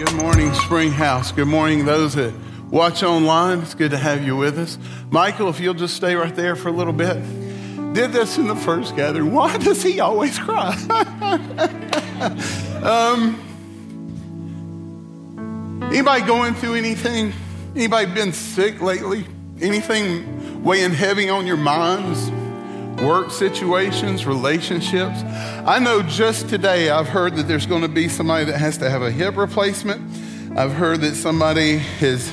Good morning, Springhouse. Good morning, those that watch online. It's good to have you with us. Michael, if you'll just stay right there for a little bit. Did this in the first gathering. Why does he always cry? um, anybody going through anything? Anybody been sick lately? Anything weighing heavy on your minds? Work situations, relationships. I know just today I've heard that there's going to be somebody that has to have a hip replacement. I've heard that somebody is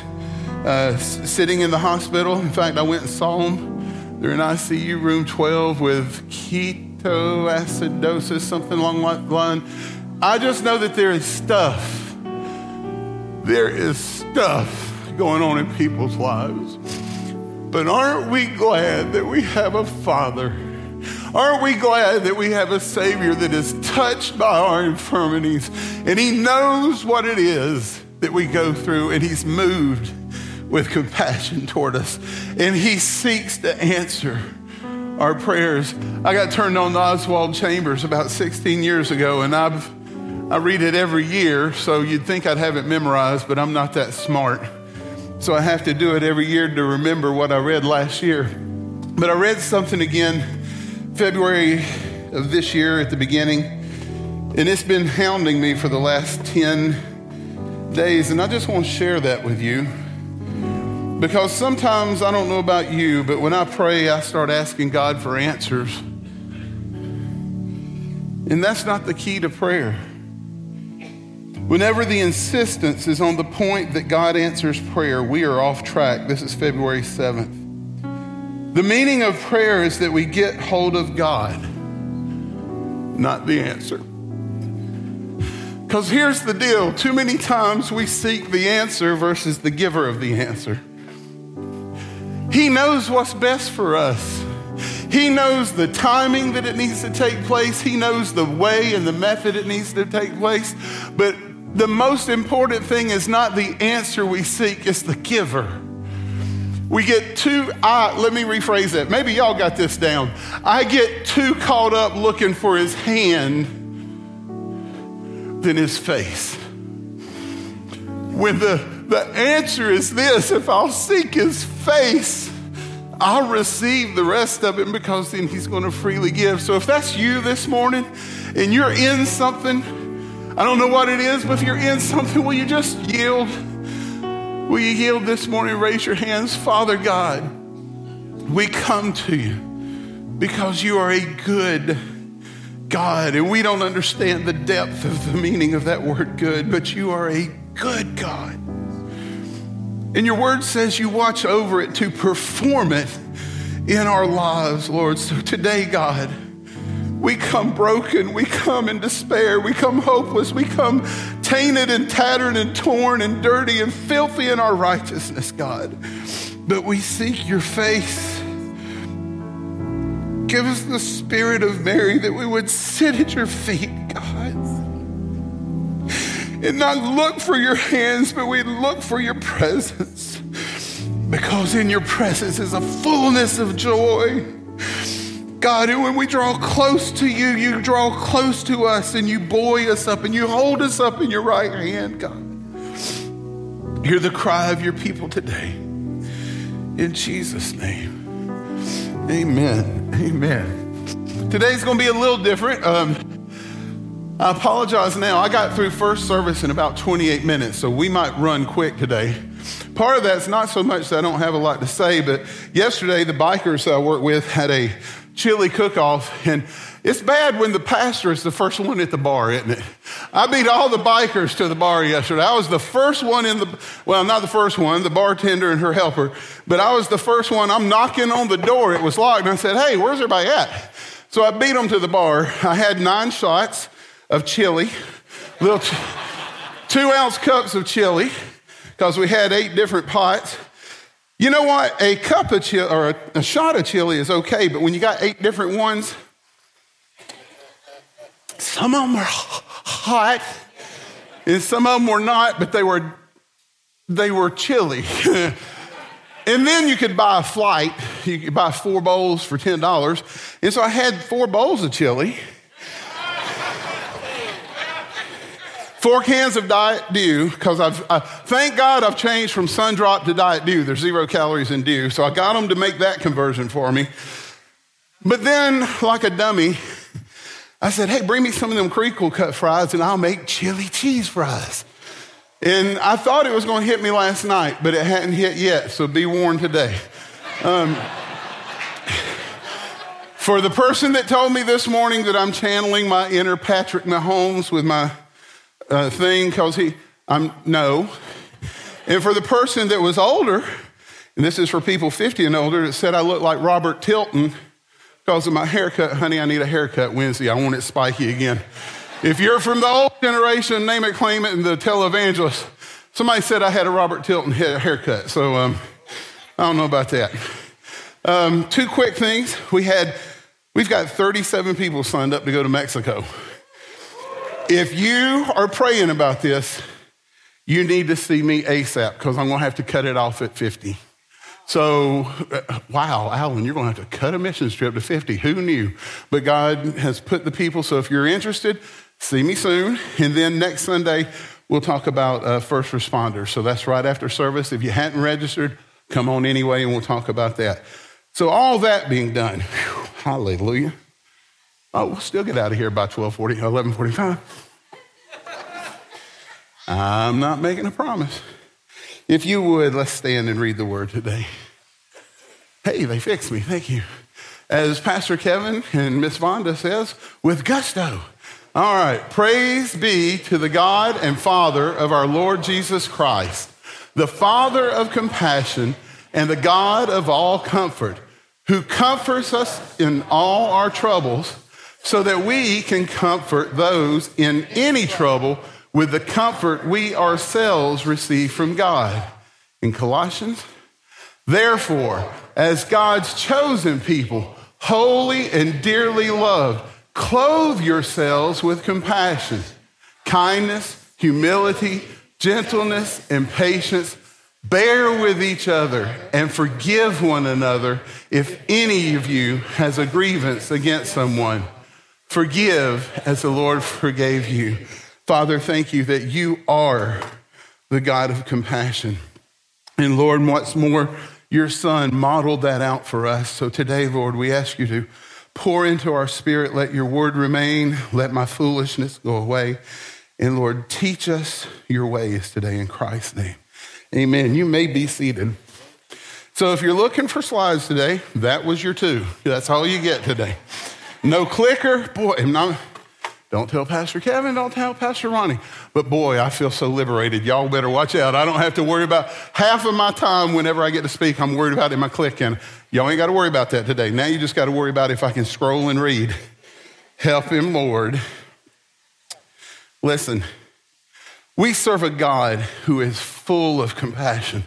uh, sitting in the hospital. In fact, I went and saw them. They're in ICU room 12 with ketoacidosis, something along that line. I just know that there is stuff. There is stuff going on in people's lives. But aren't we glad that we have a Father? Aren't we glad that we have a Savior that is touched by our infirmities and He knows what it is that we go through and He's moved with compassion toward us and He seeks to answer our prayers. I got turned on to Oswald Chambers about 16 years ago and I've I read it every year, so you'd think I'd have it memorized, but I'm not that smart. So I have to do it every year to remember what I read last year. But I read something again February of this year at the beginning, and it's been hounding me for the last 10 days. And I just want to share that with you because sometimes I don't know about you, but when I pray, I start asking God for answers. And that's not the key to prayer. Whenever the insistence is on the point that God answers prayer, we are off track. This is February 7th. The meaning of prayer is that we get hold of God, not the answer. Because here's the deal too many times we seek the answer versus the giver of the answer. He knows what's best for us. He knows the timing that it needs to take place. He knows the way and the method it needs to take place. But the most important thing is not the answer we seek, it's the giver. We get too, I, let me rephrase that. Maybe y'all got this down. I get too caught up looking for his hand than his face. When the, the answer is this if I'll seek his face, I'll receive the rest of it because then he's going to freely give. So if that's you this morning and you're in something, I don't know what it is, but if you're in something, will you just yield? Will you yield this morning? Raise your hands. Father God, we come to you because you are a good God, and we don't understand the depth of the meaning of that word good, but you are a good God. And your word says you watch over it to perform it in our lives, Lord. So today, God, we come broken. We come in despair. We come hopeless. We come tainted and tattered and torn and dirty and filthy in our righteousness, God. But we seek your face. Give us the spirit of Mary that we would sit at your feet, God. And not look for your hands, but we look for your presence. Because in your presence is a fullness of joy God, when we draw close to you, you draw close to us and you buoy us up and you hold us up in your right hand, God. Hear the cry of your people today. In Jesus' name. Amen. Amen. Today's going to be a little different. Um, I apologize now. I got through first service in about 28 minutes, so we might run quick today. Part of that's not so much that I don't have a lot to say, but yesterday the bikers I work with had a chili cook off. And it's bad when the pastor is the first one at the bar, isn't it? I beat all the bikers to the bar yesterday. I was the first one in the, well, not the first one, the bartender and her helper, but I was the first one. I'm knocking on the door. It was locked. And I said, hey, where's everybody at? So I beat them to the bar. I had nine shots of chili, little two ounce cups of chili, because we had eight different pots. You know what? A cup of chili or a, a, shot of chili is okay, but when you got eight different ones, some of them were hot and some of them were not, but they were they were chili. and then you could buy a flight. You could buy four bowls for ten dollars. And so I had four bowls of chili. Four cans of Diet Dew because I've, I, thank God I've changed from Sun Drop to Diet Dew. There's zero calories in Dew. So I got them to make that conversion for me. But then, like a dummy, I said, hey, bring me some of them crinkle cut fries and I'll make chili cheese fries. And I thought it was going to hit me last night, but it hadn't hit yet, so be warned today. Um, for the person that told me this morning that I'm channeling my inner Patrick Mahomes with my uh, thing, because he, I'm, no. And for the person that was older, and this is for people 50 and older, that said I look like Robert Tilton because of my haircut. Honey, I need a haircut Wednesday. I want it spiky again. If you're from the old generation, name it, claim it, and the televangelist, somebody said I had a Robert Tilton haircut. So um, I don't know about that. Um, two quick things. We had, we've got 37 people signed up to go to Mexico. If you are praying about this, you need to see me ASAP because I'm going to have to cut it off at 50. So, uh, wow, Alan, you're going to have to cut a mission trip to 50. Who knew? But God has put the people. So if you're interested, see me soon. And then next Sunday, we'll talk about uh, first responders. So that's right after service. If you hadn't registered, come on anyway, and we'll talk about that. So all that being done, whew, hallelujah. Oh, we'll still get out of here by 1240, 1145. I'm not making a promise. If you would, let's stand and read the word today. Hey, they fixed me. Thank you. As Pastor Kevin and Miss Vonda says, with gusto. All right. Praise be to the God and Father of our Lord Jesus Christ, the Father of compassion and the God of all comfort, who comforts us in all our troubles, so that we can comfort those in any trouble with the comfort we ourselves receive from God. In Colossians, therefore, as God's chosen people, holy and dearly loved, Clothe yourselves with compassion, kindness, humility, gentleness, and patience. Bear with each other and forgive one another if any of you has a grievance against someone. Forgive as the Lord forgave you. Father, thank you that you are the God of compassion. And Lord, what's more, your Son modeled that out for us. So today, Lord, we ask you to Pour into our spirit, let your word remain, let my foolishness go away. And Lord, teach us your ways today in Christ's name. Amen. You may be seated. So if you're looking for slides today, that was your two. That's all you get today. No clicker. Boy, not, don't tell Pastor Kevin, don't tell Pastor Ronnie. But boy, I feel so liberated. Y'all better watch out. I don't have to worry about half of my time whenever I get to speak, I'm worried about am I clicking. Y'all ain't got to worry about that today. Now you just got to worry about if I can scroll and read. Help him, Lord. Listen, we serve a God who is full of compassion.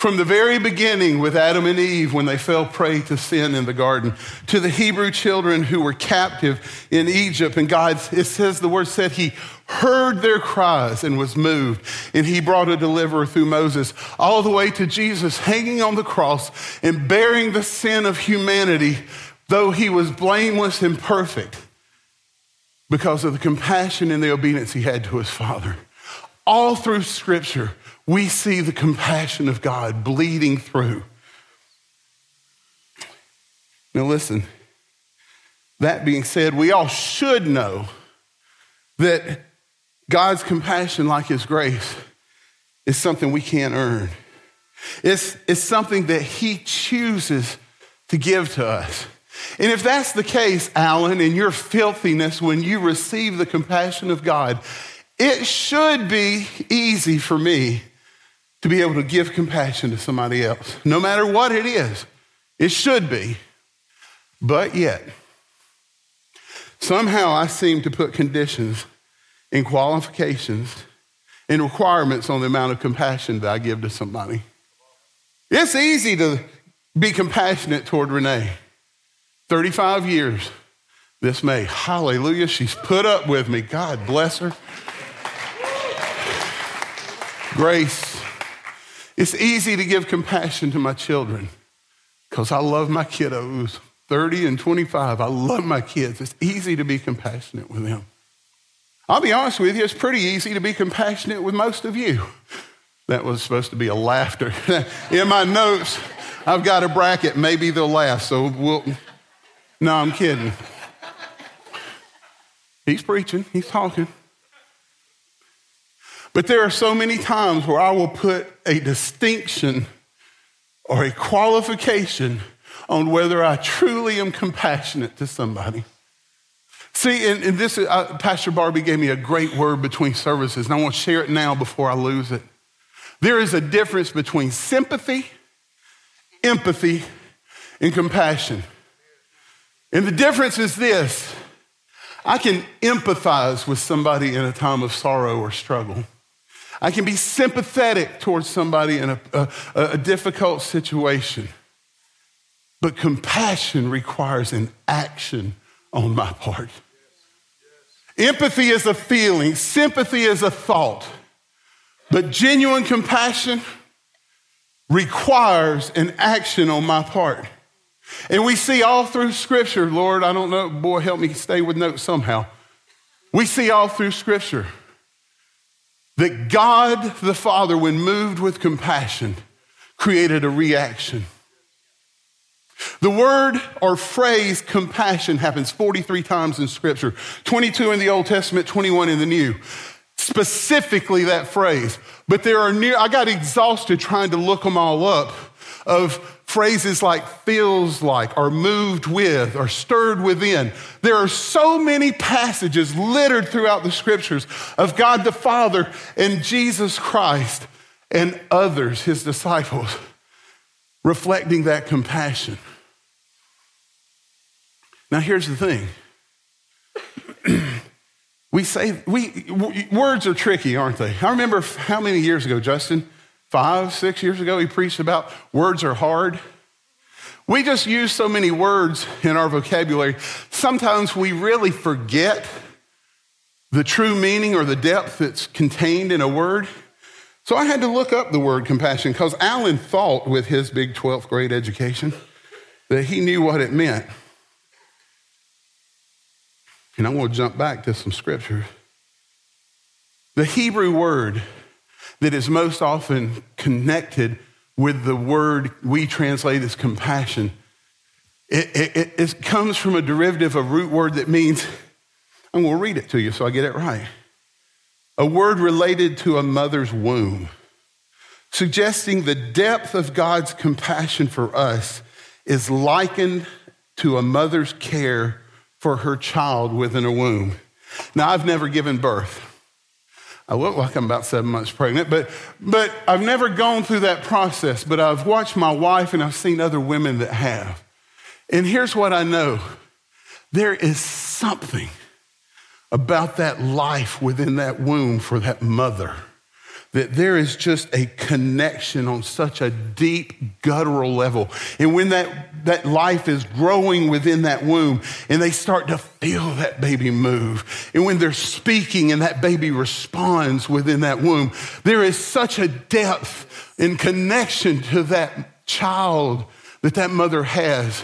From the very beginning with Adam and Eve when they fell prey to sin in the garden, to the Hebrew children who were captive in Egypt, and God, it says the word said he heard their cries and was moved, and he brought a deliverer through Moses, all the way to Jesus hanging on the cross and bearing the sin of humanity, though he was blameless and perfect because of the compassion and the obedience he had to his Father. All through Scripture, we see the compassion of God bleeding through. Now, listen, that being said, we all should know that God's compassion, like His grace, is something we can't earn. It's, it's something that He chooses to give to us. And if that's the case, Alan, in your filthiness, when you receive the compassion of God, it should be easy for me to be able to give compassion to somebody else, no matter what it is. It should be. But yet, somehow I seem to put conditions and qualifications and requirements on the amount of compassion that I give to somebody. It's easy to be compassionate toward Renee. 35 years this May. Hallelujah. She's put up with me. God bless her. Grace it's easy to give compassion to my children because I love my kiddos. 30 and 25, I love my kids. It's easy to be compassionate with them. I'll be honest with you, it's pretty easy to be compassionate with most of you. That was supposed to be a laughter. In my notes, I've got a bracket, maybe they'll laugh, so we'll. No, I'm kidding. He's preaching, he's talking. But there are so many times where I will put a distinction or a qualification on whether I truly am compassionate to somebody. See, and, and this, uh, Pastor Barbie gave me a great word between services, and I want to share it now before I lose it. There is a difference between sympathy, empathy, and compassion. And the difference is this I can empathize with somebody in a time of sorrow or struggle. I can be sympathetic towards somebody in a, a, a difficult situation. But compassion requires an action on my part. Empathy is a feeling, sympathy is a thought. But genuine compassion requires an action on my part. And we see all through Scripture, Lord, I don't know, boy, help me stay with notes somehow. We see all through Scripture that God the Father, when moved with compassion, created a reaction. The word or phrase compassion happens 43 times in Scripture 22 in the Old Testament, 21 in the New specifically that phrase. But there are near, I got exhausted trying to look them all up of phrases like feels like or moved with or stirred within. There are so many passages littered throughout the scriptures of God the Father and Jesus Christ and others, his disciples, reflecting that compassion. Now, here's the thing We say, we, words are tricky, aren't they? I remember how many years ago, Justin? Five, six years ago, he preached about words are hard. We just use so many words in our vocabulary. Sometimes we really forget the true meaning or the depth that's contained in a word. So I had to look up the word compassion because Alan thought with his big 12th grade education that he knew what it meant. And I want to jump back to some scripture. The Hebrew word that is most often connected with the word we translate as compassion, it, it, it comes from a derivative, a root word that means, I'm going to read it to you so I get it right. A word related to a mother's womb, suggesting the depth of God's compassion for us is likened to a mother's care for her child within a womb. Now, I've never given birth. I look like I'm about seven months pregnant, but, but I've never gone through that process. But I've watched my wife and I've seen other women that have. And here's what I know there is something about that life within that womb for that mother that there is just a connection on such a deep guttural level. And when that, that life is growing within that womb and they start to feel that baby move, and when they're speaking and that baby responds within that womb, there is such a depth and connection to that child that that mother has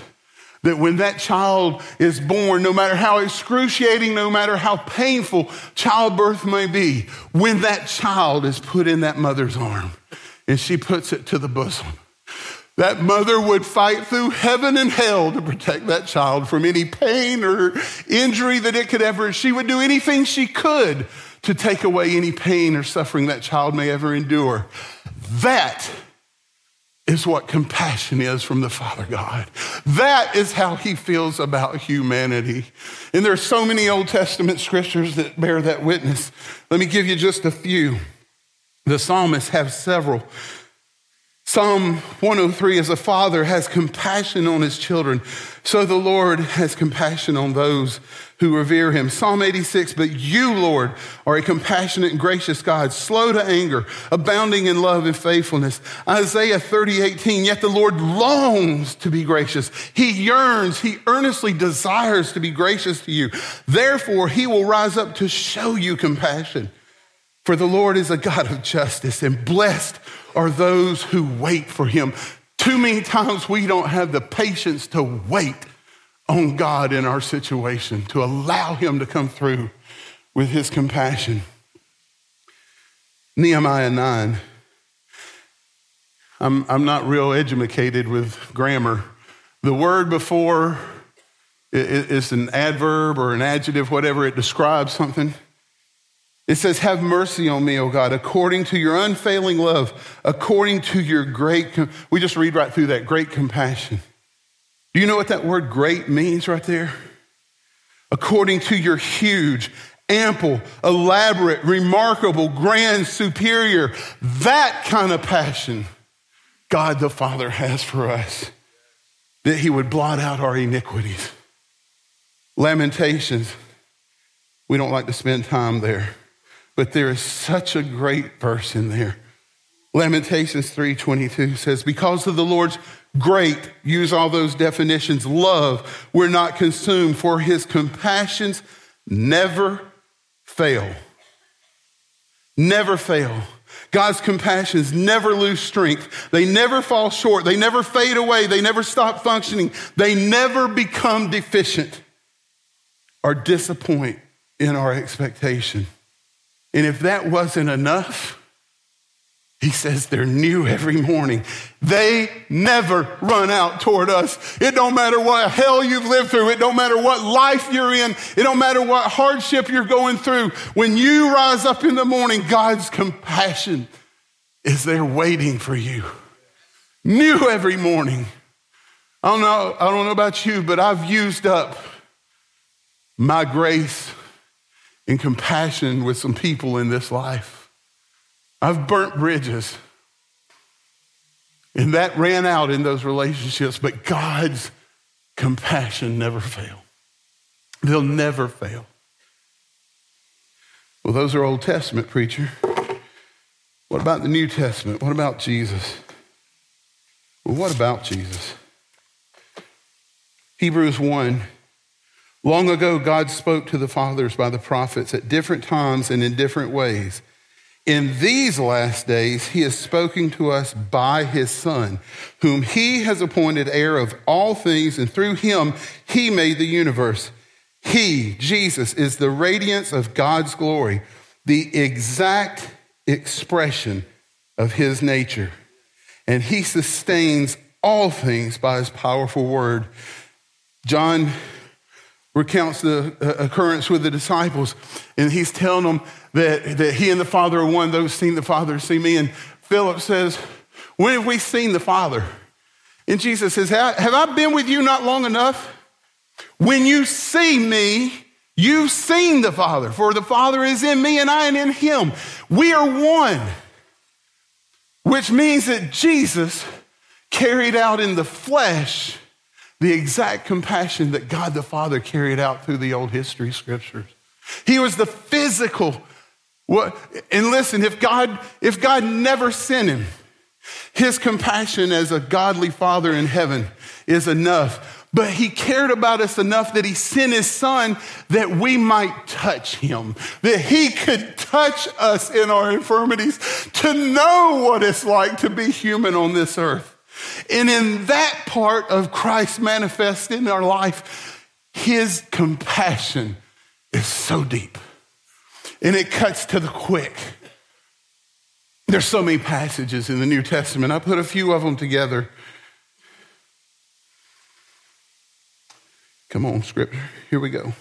that when that child is born, no matter how excruciating, no matter how painful childbirth may be, when that child is put in that mother's arm and she puts it to the bosom, that mother would fight through heaven and hell to protect that child from any pain or injury that it could ever. She would do anything she could to take away any pain or suffering that child may ever endure. That is what compassion is from the Father God. That is how he feels about humanity. And there are so many Old Testament scriptures that bear that witness. Let me give you just a few. The psalmists have several. Psalm 103 as a father has compassion on his children, so the Lord has compassion on those who revere him. Psalm 86, but you, Lord, are a compassionate and gracious God, slow to anger, abounding in love and faithfulness. Isaiah 30, 18, yet the Lord longs to be gracious. He yearns, he earnestly desires to be gracious to you. Therefore, he will rise up to show you compassion. For the Lord is a God of justice, and blessed are those who wait for him. Too many times we don't have the patience to wait on God in our situation, to allow Him to come through. with his compassion. Nehemiah 9. I'm, I'm not real educated with grammar. The word before is an adverb or an adjective, whatever, it describes something. It says, Have mercy on me, O God, according to your unfailing love, according to your great. Com-. We just read right through that great compassion. Do you know what that word great means right there? According to your huge, ample, elaborate, remarkable, grand, superior, that kind of passion God the Father has for us, that He would blot out our iniquities. Lamentations, we don't like to spend time there, but there is such a great verse in there. Lamentations 3:22 says because of the Lord's great use all those definitions love we're not consumed for his compassions never fail never fail God's compassions never lose strength. They never fall short. They never fade away. They never stop functioning. They never become deficient or disappoint in our expectation. And if that wasn't enough, he says they're new every morning. They never run out toward us. It don't matter what hell you've lived through. It don't matter what life you're in. It don't matter what hardship you're going through. When you rise up in the morning, God's compassion is there waiting for you. New every morning. I don't know, I don't know about you, but I've used up my grace and compassion with some people in this life. I've burnt bridges. And that ran out in those relationships, but God's compassion never fail. They'll never fail. Well, those are Old Testament, preacher. What about the New Testament? What about Jesus? Well, what about Jesus? Hebrews 1. Long ago, God spoke to the fathers by the prophets at different times and in different ways. In these last days, he has spoken to us by his Son, whom he has appointed heir of all things, and through him he made the universe. He, Jesus, is the radiance of God's glory, the exact expression of his nature. And he sustains all things by his powerful word. John recounts the uh, occurrence with the disciples, and he's telling them that, that he and the Father are one. Those seen the Father see me. And Philip says, When have we seen the Father? And Jesus says, Have I been with you not long enough? When you see me, you've seen the Father, for the Father is in me and I am in him. We are one, which means that Jesus carried out in the flesh the exact compassion that God the Father carried out through the old history scriptures. He was the physical. What, and listen, if God, if God never sent him, his compassion as a godly father in heaven is enough. But he cared about us enough that he sent his son that we might touch him, that he could touch us in our infirmities to know what it's like to be human on this earth. And in that part of Christ manifest in our life, his compassion is so deep and it cuts to the quick. There's so many passages in the New Testament. I put a few of them together. Come on, scripture. Here we go.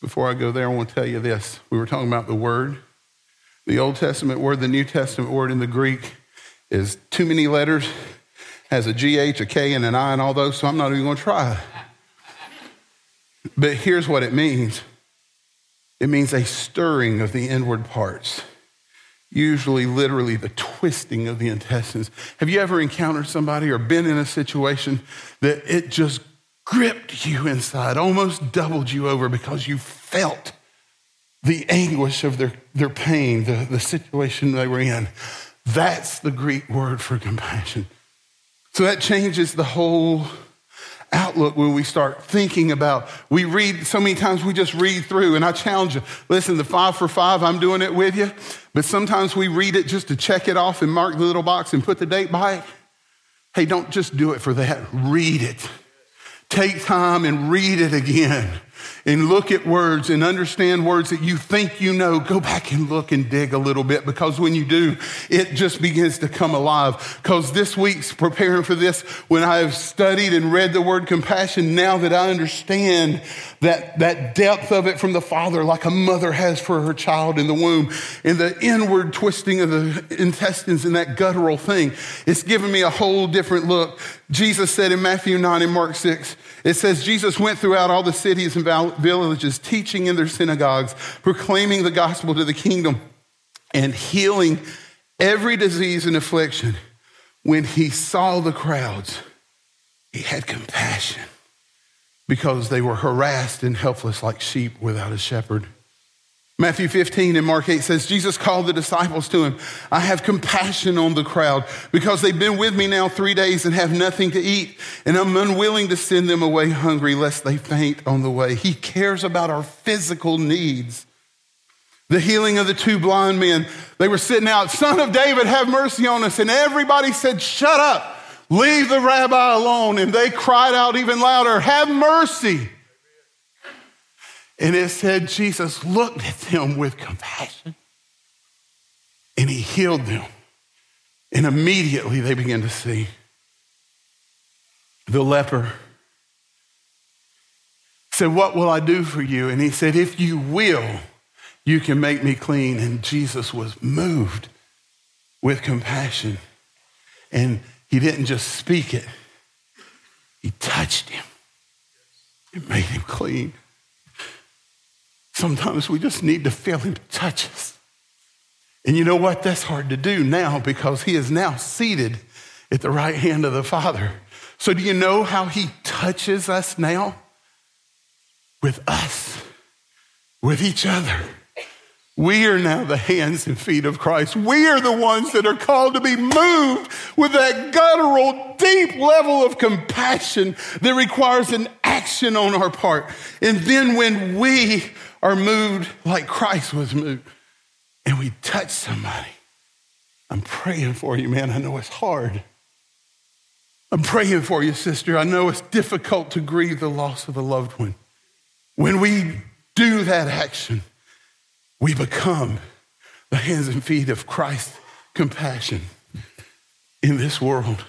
Before I go there, I want to tell you this. We were talking about the word. The Old Testament word, the New Testament word in the Greek is too many letters, has a GH, a K, and an I, and all those, so I'm not even going to try. But here's what it means it means a stirring of the inward parts, usually, literally, the twisting of the intestines. Have you ever encountered somebody or been in a situation that it just gripped you inside, almost doubled you over because you felt the anguish of their, their pain, the, the situation they were in. That's the Greek word for compassion. So that changes the whole outlook when we start thinking about. We read so many times we just read through and i challenge you. Listen the five for five i'm doing it with you but sometimes we read it just to check it off and mark the little box and put the date by it. Hey don't just do it for that. Read it. Take time and read it again and look at words and understand words that you think you know, go back and look and dig a little bit because when you do, it just begins to come alive. Because this week's preparing for this, when I have studied and read the word compassion, now that I understand that, that depth of it from the Father, like a mother has for her child in the womb, and the inward twisting of the intestines and that guttural thing, it's given me a whole different look. Jesus said in Matthew 9 and Mark 6, it says, Jesus went throughout all the cities and villages, teaching in their synagogues, proclaiming the gospel to the kingdom, and healing every disease and affliction. When he saw the crowds, he had compassion because they were harassed and helpless like sheep without a shepherd. Matthew 15 and Mark 8 says, Jesus called the disciples to him. I have compassion on the crowd because they've been with me now three days and have nothing to eat, and I'm unwilling to send them away hungry lest they faint on the way. He cares about our physical needs. The healing of the two blind men, they were sitting out, Son of David, have mercy on us. And everybody said, Shut up, leave the rabbi alone. And they cried out even louder, Have mercy. And it said Jesus looked at them with compassion and he healed them. And immediately they began to see. The leper said, What will I do for you? And he said, If you will, you can make me clean. And Jesus was moved with compassion. And he didn't just speak it, he touched him and made him clean. Sometimes we just need to feel Him touch us. And you know what? That's hard to do now because He is now seated at the right hand of the Father. So, do you know how He touches us now? With us, with each other. We are now the hands and feet of Christ. We are the ones that are called to be moved with that guttural, deep level of compassion that requires an action on our part. And then when we are moved like Christ was moved and we touch somebody, I'm praying for you, man. I know it's hard. I'm praying for you, sister. I know it's difficult to grieve the loss of a loved one. When we do that action, we become the hands and feet of Christ's compassion in this world.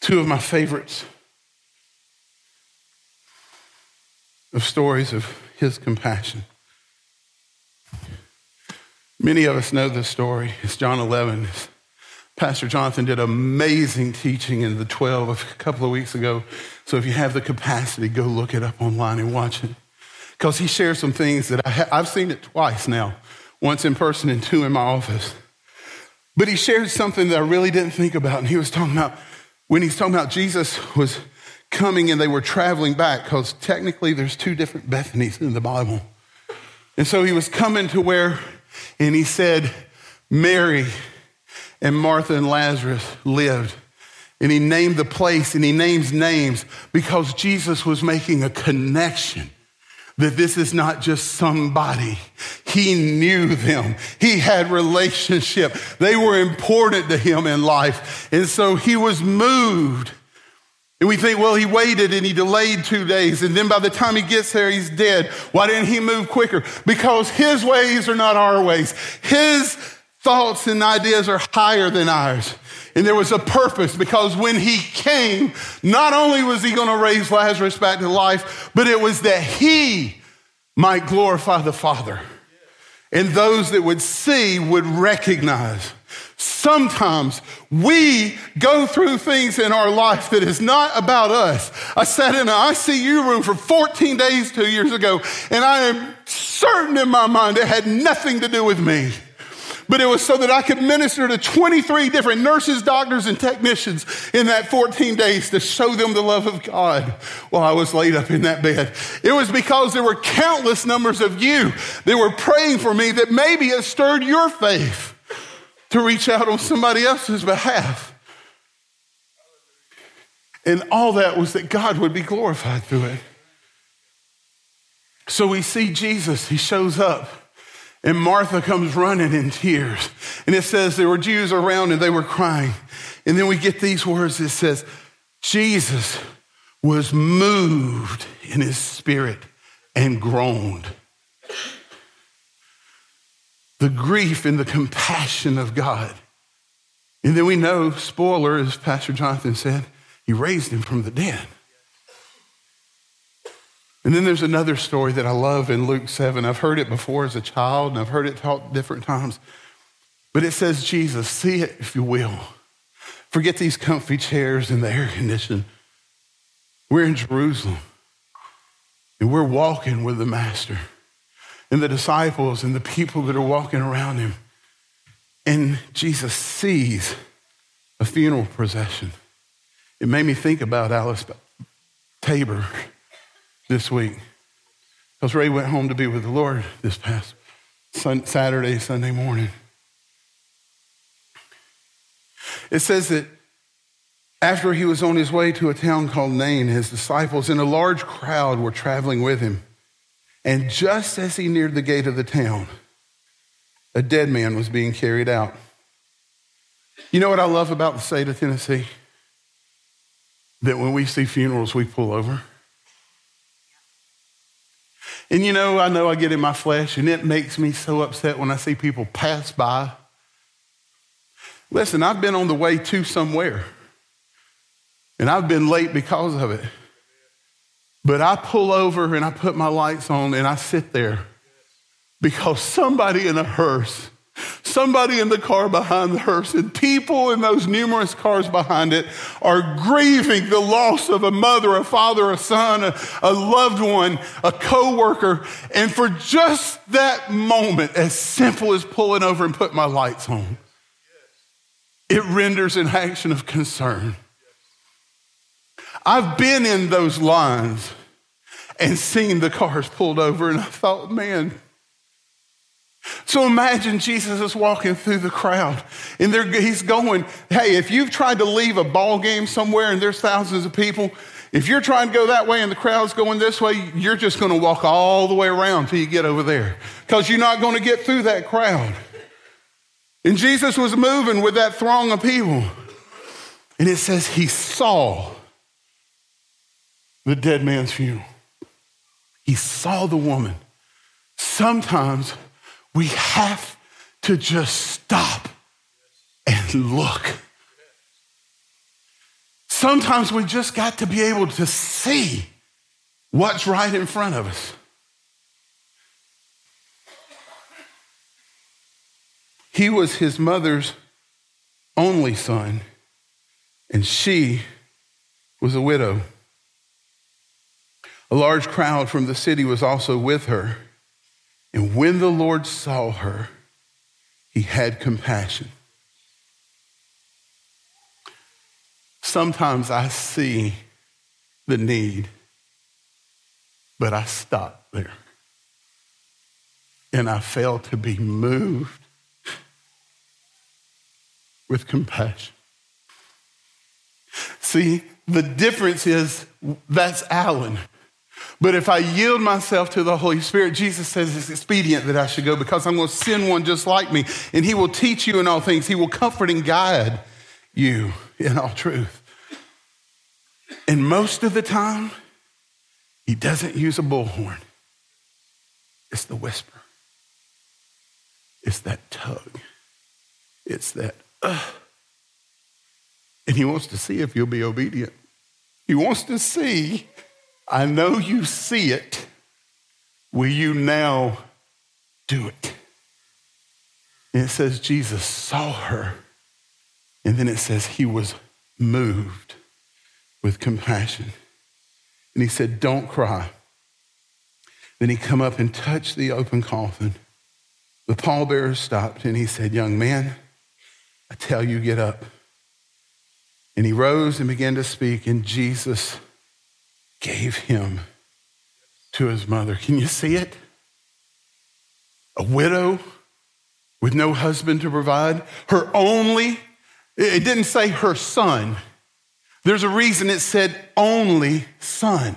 Two of my favorites of stories of his compassion. Many of us know this story. It's John 11. Pastor Jonathan did amazing teaching in the 12 a couple of weeks ago. So if you have the capacity, go look it up online and watch it because he shares some things that I ha- I've seen it twice now, once in person and two in my office. But he shared something that I really didn't think about. And he was talking about when he's talking about Jesus was coming and they were traveling back, because technically there's two different Bethanies in the Bible. And so he was coming to where, and he said, Mary and Martha and Lazarus lived. And he named the place and he names names because Jesus was making a connection that this is not just somebody. He knew them. He had relationship. They were important to him in life. And so he was moved. And we think, well, he waited and he delayed two days. And then by the time he gets there, he's dead. Why didn't he move quicker? Because his ways are not our ways. His thoughts and ideas are higher than ours. And there was a purpose because when he came, not only was he going to raise Lazarus back to life, but it was that he might glorify the Father. And those that would see would recognize. Sometimes we go through things in our life that is not about us. I sat in an ICU room for 14 days two years ago, and I am certain in my mind it had nothing to do with me but it was so that I could minister to 23 different nurses, doctors, and technicians in that 14 days to show them the love of God while I was laid up in that bed. It was because there were countless numbers of you that were praying for me that maybe it stirred your faith to reach out on somebody else's behalf. And all that was that God would be glorified through it. So we see Jesus, he shows up and Martha comes running in tears. And it says there were Jews around and they were crying. And then we get these words it says, Jesus was moved in his spirit and groaned. The grief and the compassion of God. And then we know, spoiler, as Pastor Jonathan said, he raised him from the dead. And then there's another story that I love in Luke 7. I've heard it before as a child, and I've heard it taught different times. But it says, Jesus, see it if you will. Forget these comfy chairs and the air conditioning. We're in Jerusalem, and we're walking with the Master and the disciples and the people that are walking around him. And Jesus sees a funeral procession. It made me think about Alice Tabor this week. Because Ray went home to be with the Lord this past Saturday, Sunday morning. It says that after he was on his way to a town called Nain, his disciples and a large crowd were traveling with him. And just as he neared the gate of the town, a dead man was being carried out. You know what I love about the state of Tennessee? That when we see funerals, we pull over. And you know, I know I get in my flesh, and it makes me so upset when I see people pass by. Listen, I've been on the way to somewhere, and I've been late because of it. But I pull over and I put my lights on and I sit there because somebody in a hearse somebody in the car behind the hearse, and people in those numerous cars behind it are grieving the loss of a mother, a father, a son, a, a loved one, a coworker. And for just that moment, as simple as pulling over and putting my lights on, it renders an action of concern. I've been in those lines and seen the cars pulled over, and I thought, man, so imagine Jesus is walking through the crowd and he's going, Hey, if you've tried to leave a ball game somewhere and there's thousands of people, if you're trying to go that way and the crowd's going this way, you're just going to walk all the way around till you get over there because you're not going to get through that crowd. And Jesus was moving with that throng of people. And it says he saw the dead man's funeral. He saw the woman. Sometimes we have to just stop and look. Sometimes we just got to be able to see what's right in front of us. He was his mother's only son, and she was a widow. A large crowd from the city was also with her. And when the Lord saw her, he had compassion. Sometimes I see the need, but I stop there. And I fail to be moved with compassion. See, the difference is that's Alan. But if I yield myself to the Holy Spirit, Jesus says it's expedient that I should go because I'm going to send one just like me, and he will teach you in all things. He will comfort and guide you in all truth. And most of the time, he doesn't use a bullhorn, it's the whisper, it's that tug, it's that, uh. And he wants to see if you'll be obedient. He wants to see I know you see it. Will you now do it? And it says Jesus saw her. And then it says he was moved with compassion. And he said, Don't cry. Then he come up and touched the open coffin. The pallbearer stopped and he said, Young man, I tell you, get up. And he rose and began to speak, and Jesus gave him to his mother. Can you see it? A widow with no husband to provide, her only, it didn't say her son. There's a reason it said only son.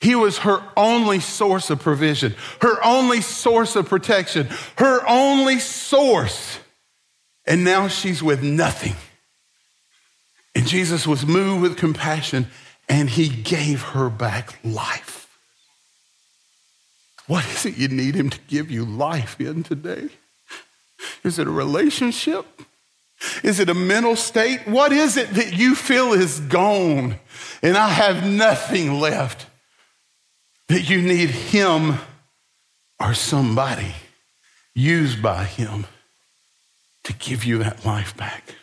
He was her only source of provision, her only source of protection, her only source. And now she's with nothing. And Jesus was moved with compassion and he gave her back life. What is it you need him to give you life in today? Is it a relationship? Is it a mental state? What is it that you feel is gone and I have nothing left that you need him or somebody used by him to give you that life back?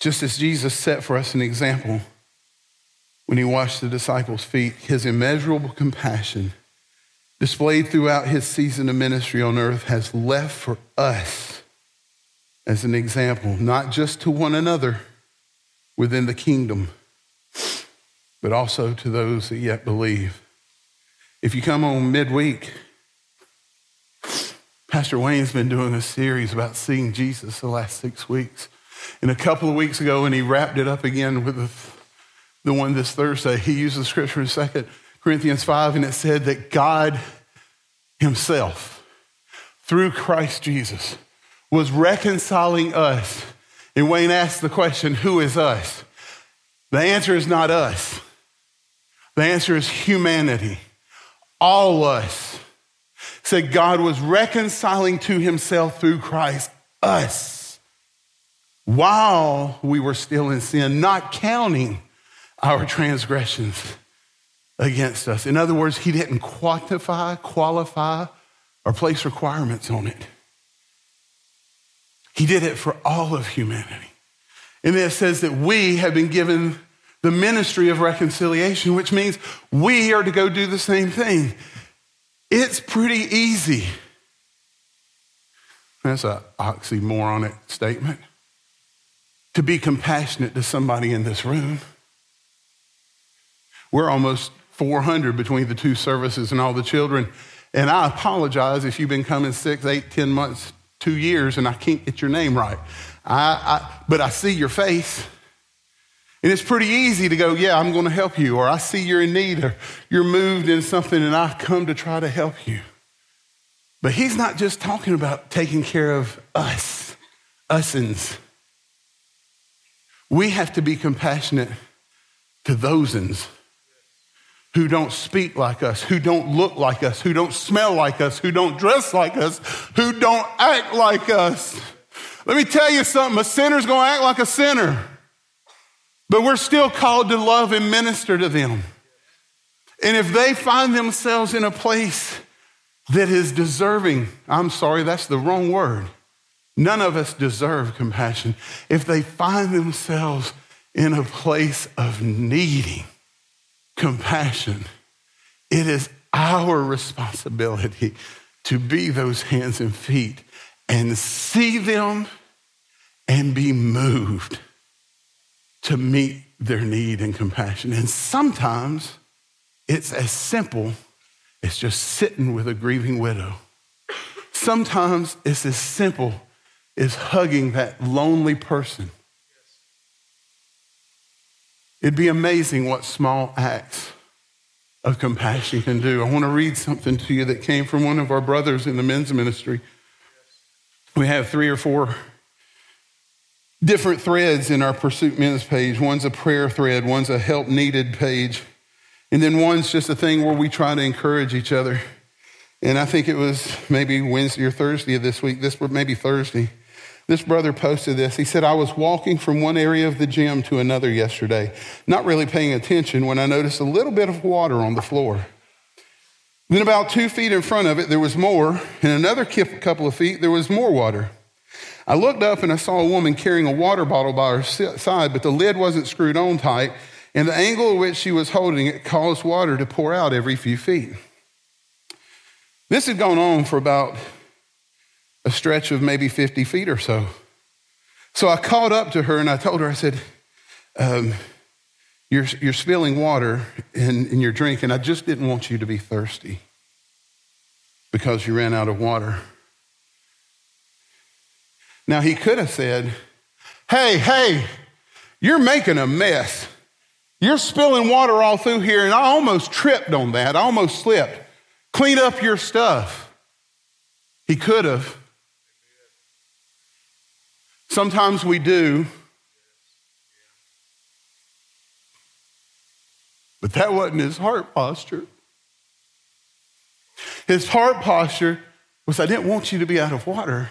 Just as Jesus set for us an example when he washed the disciples' feet, his immeasurable compassion displayed throughout his season of ministry on earth has left for us as an example, not just to one another within the kingdom, but also to those that yet believe. If you come on midweek, Pastor Wayne's been doing a series about seeing Jesus the last six weeks. And a couple of weeks ago, and he wrapped it up again with the, the one this Thursday, he used the scripture in 2 Corinthians 5, and it said that God Himself, through Christ Jesus, was reconciling us. And Wayne asked the question, Who is us? The answer is not us, the answer is humanity. All us. Said God was reconciling to Himself through Christ us while we were still in sin, not counting our transgressions against us. In other words, he didn't quantify, qualify, or place requirements on it. He did it for all of humanity. And then it says that we have been given the ministry of reconciliation, which means we are to go do the same thing. It's pretty easy. That's an oxymoronic statement. To be compassionate to somebody in this room. We're almost 400 between the two services and all the children. And I apologize if you've been coming six, eight, ten months, two years, and I can't get your name right. I, I, but I see your face. And it's pretty easy to go, yeah, I'm going to help you, or I see you're in need, or you're moved in something, and I come to try to help you. But he's not just talking about taking care of us, usins. We have to be compassionate to thosins who don't speak like us, who don't look like us, who don't smell like us, who don't dress like us, who don't act like us. Let me tell you something a sinner's gonna act like a sinner, but we're still called to love and minister to them. And if they find themselves in a place that is deserving, I'm sorry, that's the wrong word. None of us deserve compassion. If they find themselves in a place of needing, compassion. It is our responsibility to be those hands and feet and see them and be moved to meet their need and compassion. And sometimes it's as simple as just sitting with a grieving widow. Sometimes it's as simple as hugging that lonely person It'd be amazing what small acts of compassion can do. I want to read something to you that came from one of our brothers in the men's ministry. We have three or four different threads in our Pursuit Men's page. One's a prayer thread, one's a help needed page, and then one's just a thing where we try to encourage each other. And I think it was maybe Wednesday or Thursday of this week, this maybe Thursday. This brother posted this. He said, I was walking from one area of the gym to another yesterday, not really paying attention when I noticed a little bit of water on the floor. Then, about two feet in front of it, there was more, and another couple of feet, there was more water. I looked up and I saw a woman carrying a water bottle by her side, but the lid wasn't screwed on tight, and the angle at which she was holding it caused water to pour out every few feet. This had gone on for about a stretch of maybe 50 feet or so. So I called up to her and I told her, I said, um, you're, you're spilling water in, in your drink, and I just didn't want you to be thirsty because you ran out of water. Now, he could have said, Hey, hey, you're making a mess. You're spilling water all through here, and I almost tripped on that. I almost slipped. Clean up your stuff. He could have. Sometimes we do. But that wasn't his heart posture. His heart posture was I didn't want you to be out of water,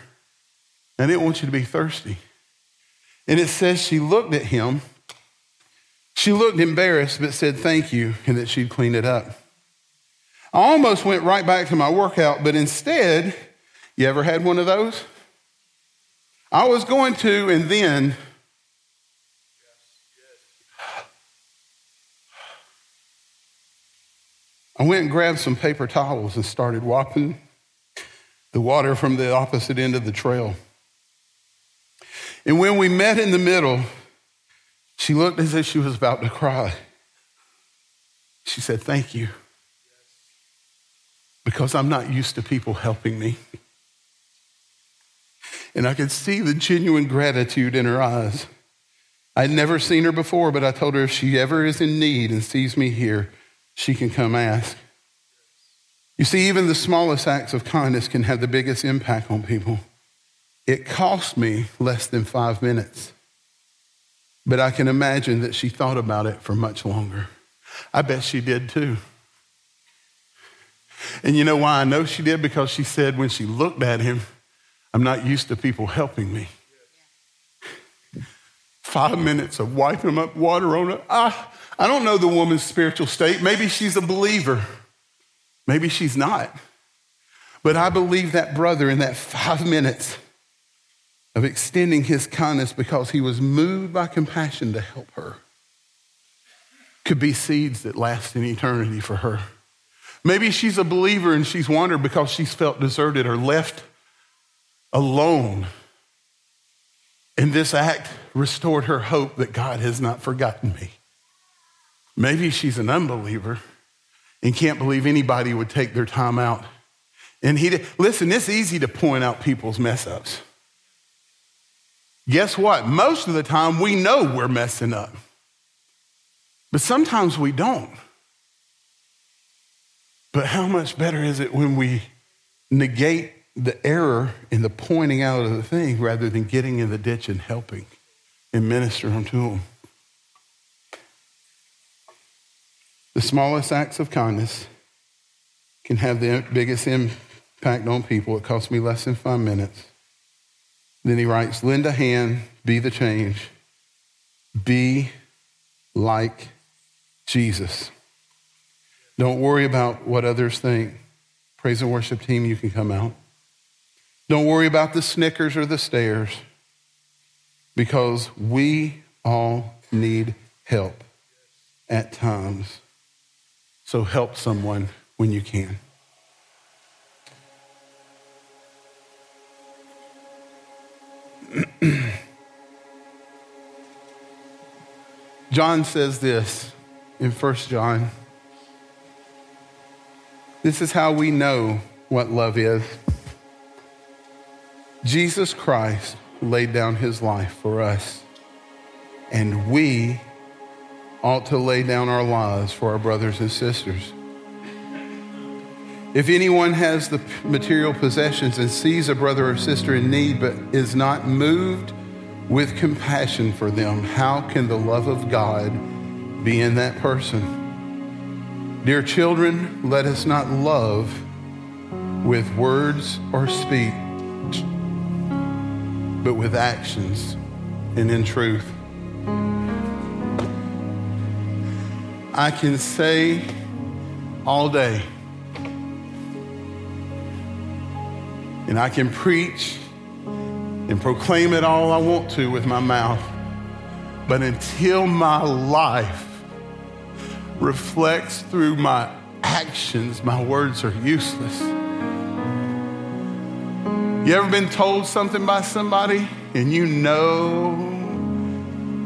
I didn't want you to be thirsty. And it says she looked at him. She looked embarrassed, but said thank you, and that she'd cleaned it up. I almost went right back to my workout, but instead, you ever had one of those? I was going to, and then I went and grabbed some paper towels and started wiping the water from the opposite end of the trail. And when we met in the middle, she looked as if she was about to cry. She said, Thank you. Because I'm not used to people helping me. And I could see the genuine gratitude in her eyes. I'd never seen her before, but I told her if she ever is in need and sees me here, she can come ask. You see, even the smallest acts of kindness can have the biggest impact on people. It cost me less than five minutes, but I can imagine that she thought about it for much longer. I bet she did too. And you know why I know she did? Because she said when she looked at him, I'm not used to people helping me. Five minutes of wiping up water on her. I, I don't know the woman's spiritual state. Maybe she's a believer. Maybe she's not. But I believe that brother in that five minutes of extending his kindness because he was moved by compassion to help her could be seeds that last in eternity for her. Maybe she's a believer and she's wandered because she's felt deserted or left alone. And this act restored her hope that God has not forgotten me. Maybe she's an unbeliever and can't believe anybody would take their time out. And he, did. listen, it's easy to point out people's mess ups. Guess what? Most of the time we know we're messing up, but sometimes we don't. But how much better is it when we negate the error in the pointing out of the thing rather than getting in the ditch and helping and ministering to them? The smallest acts of kindness can have the biggest impact on people. It cost me less than five minutes. Then he writes, lend a hand, be the change. Be like Jesus. Don't worry about what others think. Praise and worship team, you can come out. Don't worry about the snickers or the stares because we all need help at times. So help someone when you can. John says this in 1 John. This is how we know what love is. Jesus Christ laid down his life for us, and we ought to lay down our lives for our brothers and sisters. If anyone has the material possessions and sees a brother or sister in need but is not moved with compassion for them, how can the love of God be in that person? Dear children, let us not love with words or speech, but with actions and in truth. I can say all day, and I can preach and proclaim it all I want to with my mouth. But until my life reflects through my actions, my words are useless. You ever been told something by somebody and you know,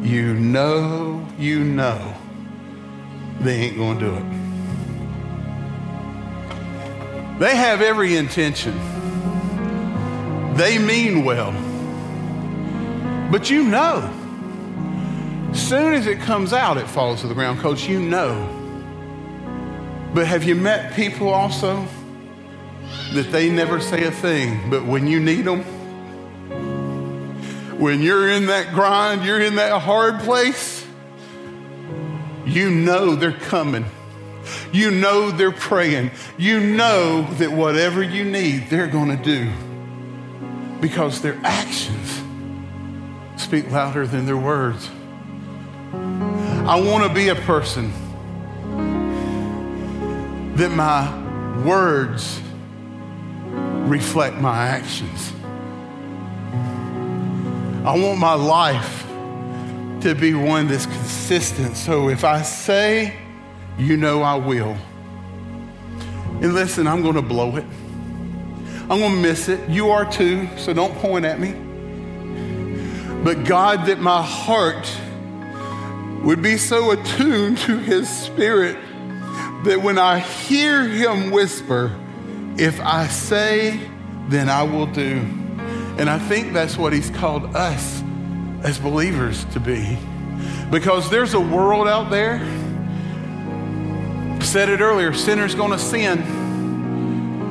you know, you know they ain't going to do it. They have every intention. They mean well. But you know, soon as it comes out, it falls to the ground because you know. But have you met people also that they never say a thing, but when you need them, when you're in that grind, you're in that hard place, You know they're coming. You know they're praying. You know that whatever you need, they're going to do because their actions speak louder than their words. I want to be a person that my words reflect my actions. I want my life to be one that's consistent. So if I say, you know I will. And listen, I'm going to blow it. I'm going to miss it. You are too, so don't point at me. But God, that my heart would be so attuned to His Spirit that when I hear Him whisper, if I say, then I will do. And I think that's what He's called us as believers to be. Because there's a world out there, said it earlier, sinners to sin.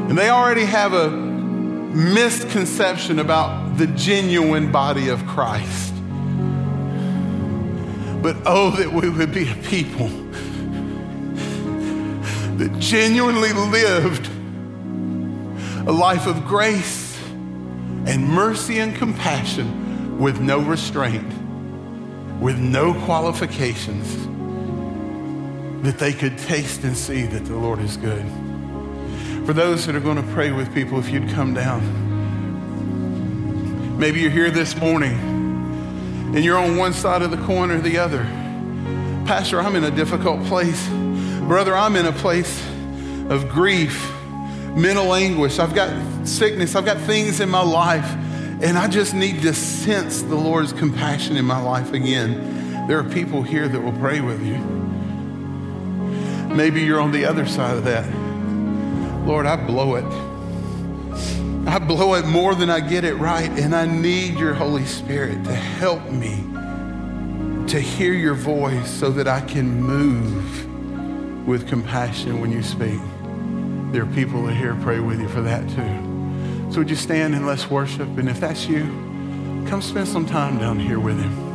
And they already have a misconception about the genuine body of Christ. But oh, that we would be a people that genuinely lived a life of grace and mercy and compassion with no restraint, with no qualifications, that they could taste and see that the Lord is good. For those that are going to pray with people, if you'd come down. Maybe you're here this morning and you're on one side of the coin or the other. Pastor, I'm in a difficult place. Brother, I'm in a place of grief, mental anguish. I've got sickness. I've got things in my life. And I just need to sense the Lord's compassion in my life again. There are people here that will pray with you. Maybe you're on the other side of that. Lord, I blow it. I blow it more than I get it right, and I need your Holy Spirit to help me to hear your voice so that I can move with compassion when you speak. There are people that here pray with you for that too. So would you stand and let's worship? And if that's you, come spend some time down here with him.